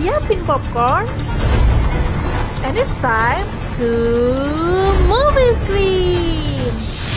siapin popcorn, and it's time to movie screen.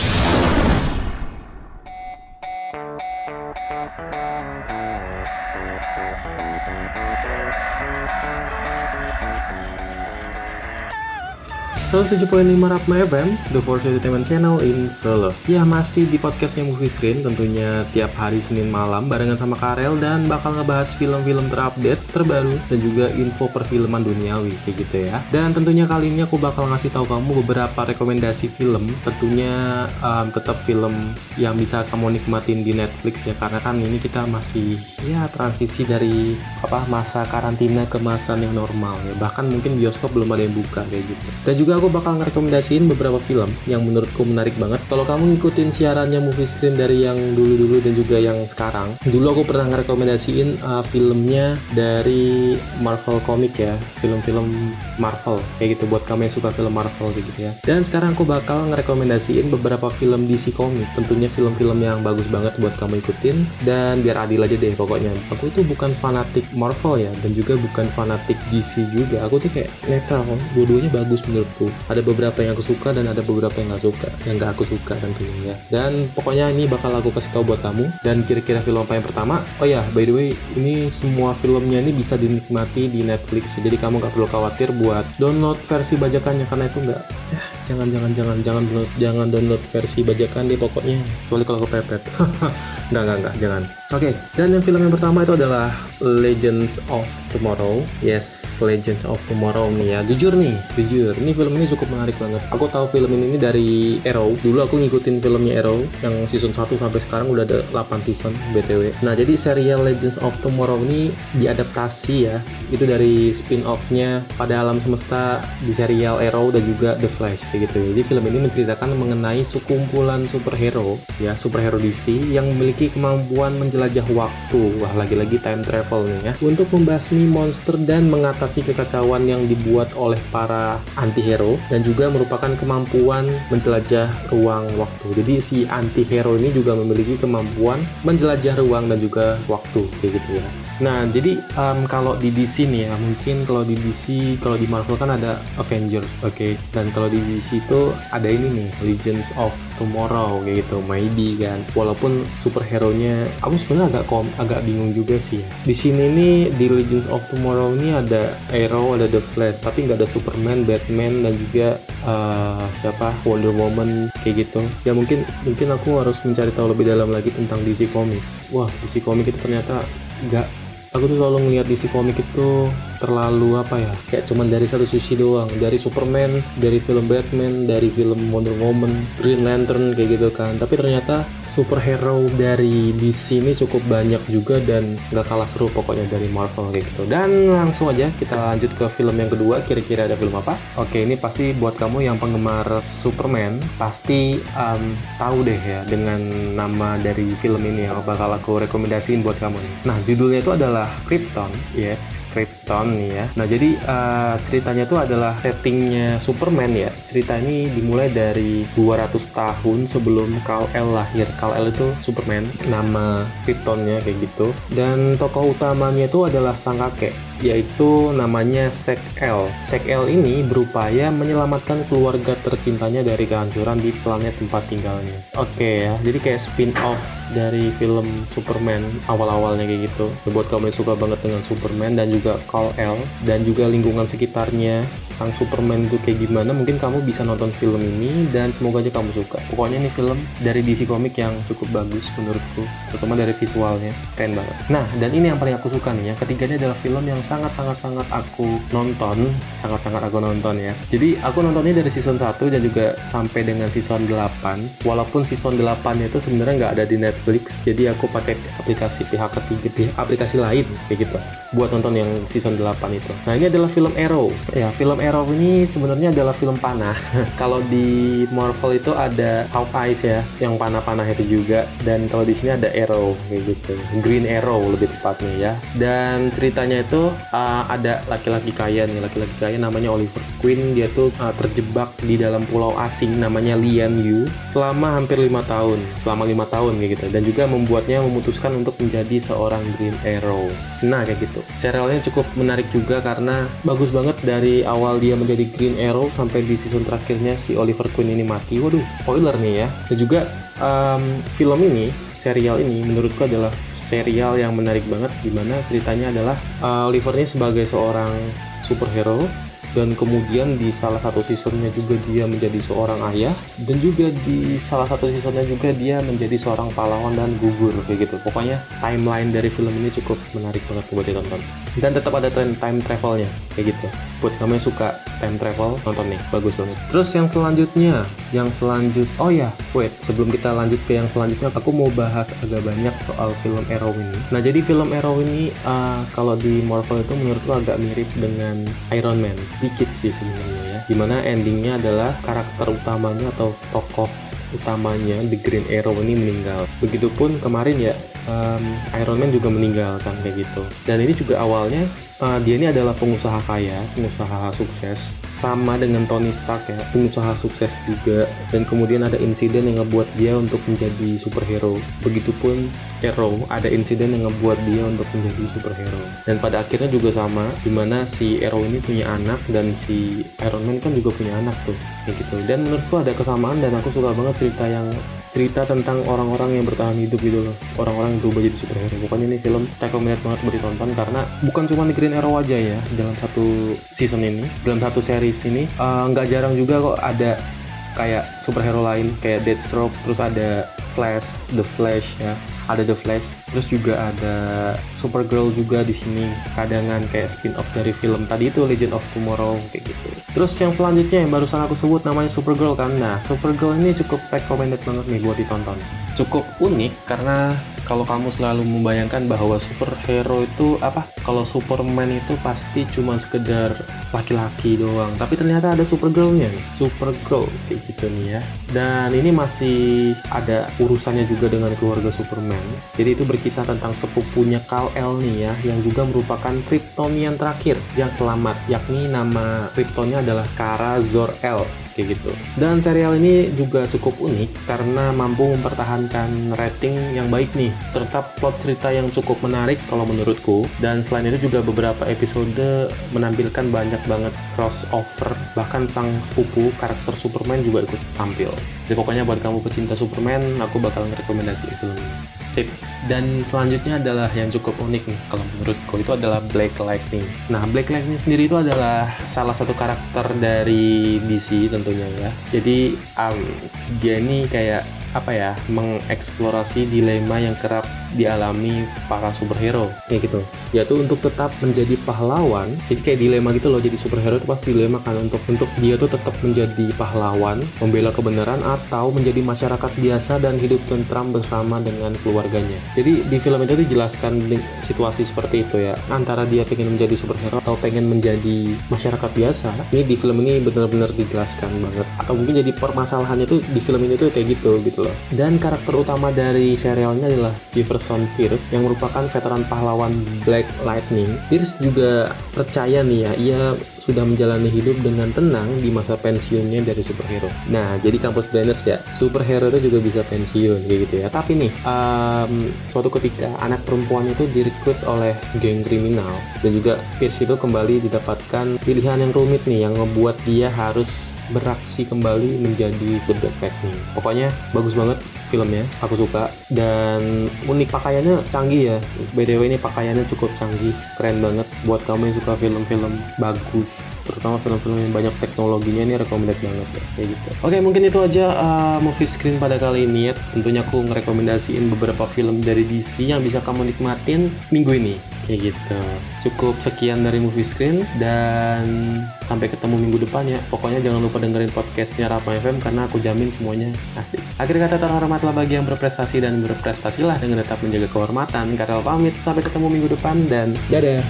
Solo 7.5 Ratma FM, The Force Entertainment Channel in Solo. Ya masih di podcastnya Movie Screen, tentunya tiap hari Senin malam barengan sama Karel dan bakal ngebahas film-film terupdate, terbaru dan juga info perfilman duniawi kayak gitu ya. Dan tentunya kali ini aku bakal ngasih tahu kamu beberapa rekomendasi film, tentunya um, tetap film yang bisa kamu nikmatin di Netflix ya karena kan ini kita masih ya transisi dari apa masa karantina ke masa yang normal ya. Bahkan mungkin bioskop belum ada yang buka kayak gitu. Dan juga bakal ngerekomendasiin beberapa film yang menurutku menarik banget. Kalau kamu ngikutin siarannya movie screen dari yang dulu-dulu dan juga yang sekarang, dulu aku pernah ngerekomendasiin uh, filmnya dari Marvel Comic ya, film-film Marvel kayak gitu buat kamu yang suka film Marvel gitu ya. Dan sekarang aku bakal ngerekomendasiin beberapa film DC Comic, tentunya film-film yang bagus banget buat kamu ikutin dan biar adil aja deh pokoknya. Aku tuh bukan fanatik Marvel ya dan juga bukan fanatik DC juga. Aku tuh kayak netral, dua-duanya bagus menurutku ada beberapa yang aku suka dan ada beberapa yang nggak suka yang nggak aku suka tentunya. Ya dan pokoknya ini bakal aku kasih tahu buat kamu. Dan kira-kira film apa yang pertama? Oh ya by the way ini semua filmnya ini bisa dinikmati di Netflix. Jadi kamu nggak perlu khawatir buat download versi bajakannya karena itu ya, jangan jangan jangan jangan download jangan download versi bajakan deh pokoknya. Kecuali kalau kepepet nggak nggak nggak jangan. Oke okay, dan yang film yang pertama itu adalah Legends of Tomorrow. Yes Legends of Tomorrow nih ya. Jujur nih jujur. Ini film ini cukup menarik banget. Aku tahu film ini dari Arrow. Dulu aku ngikutin filmnya Arrow yang season 1 sampai sekarang udah ada 8 season BTW nah jadi serial Legends of Tomorrow ini diadaptasi ya. Itu dari spin-offnya pada alam semesta di serial Arrow dan juga The Flash kayak gitu. Jadi film ini menceritakan mengenai sekumpulan superhero ya superhero DC yang memiliki kemampuan menjelajah waktu. Wah lagi-lagi time travel nih ya. Untuk membasmi monster dan mengatasi kekacauan yang dibuat oleh para anti-hero dan juga merupakan kemampuan menjelajah ruang waktu. Jadi si anti-hero ini juga memiliki kemampuan menjelajah ruang dan juga waktu kayak gitu ya. Nah, jadi um, kalau di DC nih ya, mungkin kalau di DC, kalau di Marvel kan ada Avengers, oke. Okay? Dan kalau di DC itu ada ini nih, Legends of Tomorrow kayak gitu, maybe kan. Walaupun superhero-nya, aku sebenarnya agak kom, agak bingung juga sih. Di sini nih di Legends of Tomorrow ini ada Arrow, ada The Flash, tapi nggak ada Superman, Batman dan juga uh, siapa Wonder Woman kayak gitu. Ya mungkin mungkin aku harus mencari tahu lebih dalam lagi tentang DC Comic. Wah, DC Comic itu ternyata nggak aku tuh selalu ngeliat DC komik itu terlalu apa ya kayak cuman dari satu sisi doang. Dari Superman dari film Batman dari film Wonder Woman Green Lantern kayak gitu kan. Tapi ternyata superhero dari DC ini cukup banyak juga dan nggak kalah seru pokoknya dari Marvel kayak gitu. Dan langsung aja kita lanjut ke film yang kedua. Kira-kira ada film apa? Oke ini pasti buat kamu yang penggemar Superman pasti um, tahu deh ya dengan nama dari film ini yang bakal aku rekomendasiin buat kamu nih. Nah judulnya itu adalah Krypton, yes, Krypton nih ya. Nah jadi uh, ceritanya itu adalah settingnya Superman ya. Cerita ini dimulai dari 200 tahun sebelum Kal-El lahir. Kal-El itu Superman, nama Kryptonnya kayak gitu. Dan tokoh utamanya itu adalah sang kakek yaitu namanya Sek-El. Sek-El ini berupaya menyelamatkan keluarga tercintanya dari kehancuran di planet tempat tinggalnya. Oke okay, ya, jadi kayak spin-off dari film Superman awal-awalnya kayak gitu. Buat kamu yang suka banget dengan Superman dan juga Kal-El dan juga lingkungan sekitarnya sang Superman itu kayak gimana, mungkin kamu bisa nonton film ini dan semoga aja kamu suka. Pokoknya ini film dari DC Comics yang cukup bagus menurutku, terutama dari visualnya, keren banget. Nah, dan ini yang paling aku suka nih, yang ketiganya adalah film yang sangat-sangat-sangat aku nonton sangat-sangat aku nonton ya. Jadi aku nontonnya dari season 1 dan juga sampai dengan season 8 walaupun season 8 itu sebenarnya nggak ada di Netflix jadi aku pakai aplikasi pihak ketiga pihak aplikasi lain kayak gitu buat nonton yang season 8 itu. Nah ini adalah film Arrow. Ya film Arrow ini sebenarnya adalah film panah. Kalau di Marvel itu ada Hawkeye ya yang panah-panah itu juga. Dan kalau di sini ada Arrow kayak gitu. Green Arrow lebih tepatnya ya. Dan ceritanya itu uh, ada laki-laki kaya nih laki-laki kaya namanya Oliver Queen. Dia tuh uh, terjebak di dalam pulau asing namanya Lian Yu selama hampir lima tahun selama lima tahun kayak gitu. Dan juga membuatnya memutuskan untuk menjadi seorang Green Arrow. Nah kayak gitu. Serialnya cukup menarik juga karena bagus banget dari awal dia menjadi Green Arrow sampai di season terakhirnya si Oliver Queen ini mati. Waduh spoiler nih ya. Dan juga um, film ini serial ini menurutku adalah serial yang menarik banget di mana ceritanya adalah uh, Oliver ini sebagai seorang superhero dan kemudian di salah satu seasonnya juga dia menjadi seorang ayah dan juga di salah satu seasonnya juga dia menjadi seorang pahlawan dan gugur kayak gitu. Pokoknya timeline dari film ini cukup menarik banget buat ditonton. Dan tetap ada tren time travelnya kayak gitu. Buat kamu yang suka time travel nonton nih bagus banget. Terus yang selanjutnya yang selanjut oh ya wait sebelum kita lanjut ke yang selanjutnya aku mau bahas agak banyak soal film Arrow ini nah jadi film Arrow ini uh, kalau di Marvel itu menurutku agak mirip dengan Iron Man sedikit sih sebenarnya ya. Di mana endingnya adalah karakter utamanya atau tokoh utamanya The Green Arrow ini meninggal. Begitupun kemarin ya um, Iron Man juga meninggal kan kayak gitu. Dan ini juga awalnya uh, dia ini adalah pengusaha kaya, pengusaha sukses, sama dengan Tony Stark ya, pengusaha sukses juga. Dan kemudian ada insiden yang ngebuat dia untuk menjadi superhero. Begitupun Arrow, ada insiden yang ngebuat dia untuk menjadi superhero. Dan pada akhirnya juga sama, di mana si Arrow ini punya anak dan si Iron Man kan juga punya anak tuh, kayak gitu. Dan menurutku ada kesamaan dan aku suka banget cerita yang cerita tentang orang-orang yang bertahan hidup gitu loh. Orang-orang yang berubah jadi superhero. Pokoknya ini film recommended banget buat ditonton karena bukan cuma di Green Arrow aja ya dalam satu season ini dalam satu series ini eh, nggak uh, jarang juga kok ada kayak superhero lain kayak Deathstroke terus ada Flash The Flash ya ada The Flash terus juga ada Supergirl juga di sini kadangan kayak spin off dari film tadi itu Legend of Tomorrow kayak gitu Terus yang selanjutnya yang barusan aku sebut namanya Supergirl kan. Nah, Supergirl ini cukup recommended banget nih buat ditonton. Cukup unik karena kalau kamu selalu membayangkan bahwa superhero itu apa? Kalau Superman itu pasti cuma sekedar laki-laki doang. Tapi ternyata ada Supergirlnya nih. Supergirl kayak gitu nih ya. Dan ini masih ada urusannya juga dengan keluarga Superman. Jadi itu berkisah tentang sepupunya Kal-El nih ya, yang juga merupakan Kryptonian terakhir yang selamat, yakni nama Kryptonnya adalah Kara Zor-El kayak gitu. Dan serial ini juga cukup unik karena mampu mempertahankan rating yang baik nih, serta plot cerita yang cukup menarik kalau menurutku. Dan selain itu juga beberapa episode menampilkan banyak banget crossover, bahkan sang sepupu karakter Superman juga ikut tampil. Jadi pokoknya buat kamu pecinta Superman, aku bakal ngerekomendasi film ini. Sip. Dan selanjutnya adalah yang cukup unik nih kalau menurutku itu adalah Black Lightning. Nah, Black Lightning sendiri itu adalah salah satu karakter dari DC tentunya ya. Jadi um, dia ini kayak apa ya mengeksplorasi dilema yang kerap dialami para superhero. Kayak gitu. Yaitu untuk tetap menjadi pahlawan jadi kayak dilema gitu loh jadi superhero itu pasti dilema kan. Untuk untuk dia tuh tetap menjadi pahlawan membela kebenaran atau menjadi masyarakat biasa dan hidup tentram bersama dengan keluarganya. Jadi di film itu dijelaskan situasi seperti itu ya. Antara dia pengen menjadi superhero atau pengen menjadi masyarakat biasa ini di film ini benar-benar dijelaskan banget. Atau mungkin jadi permasalahannya tuh di film ini tuh kayak gitu gitu Dan karakter utama dari serialnya adalah Jefferson Pierce yang merupakan veteran pahlawan Black Lightning. Pierce juga percaya nih ya, ia sudah menjalani hidup dengan tenang di masa pensiunnya dari superhero. Nah, jadi kampus Blenders ya, superhero itu juga bisa pensiun kayak gitu ya. Tapi nih, um, suatu ketika anak perempuannya itu direkrut oleh geng kriminal dan juga Pierce itu kembali didapatkan pilihan yang rumit nih yang ngebuat dia harus beraksi kembali menjadi The Black Lightning. Pokoknya bagus banget filmnya, aku suka dan unik pakaiannya canggih ya. BDW ini pakaiannya cukup canggih, keren banget buat kamu yang suka film-film bagus, terutama film-film yang banyak teknologinya ini recommended banget ya, kayak gitu. Oke, mungkin itu aja uh, movie screen pada kali ini ya. Tentunya aku ngerekomendasiin beberapa film dari DC yang bisa kamu nikmatin minggu ini kayak gitu. Cukup sekian dari movie screen dan sampai ketemu minggu depan ya. Pokoknya jangan lupa dengerin podcastnya Rapa FM karena aku jamin semuanya asik. Akhir kata terhormatlah bagi yang berprestasi dan berprestasilah dengan tetap menjaga kehormatan. Karel pamit sampai ketemu minggu depan dan dadah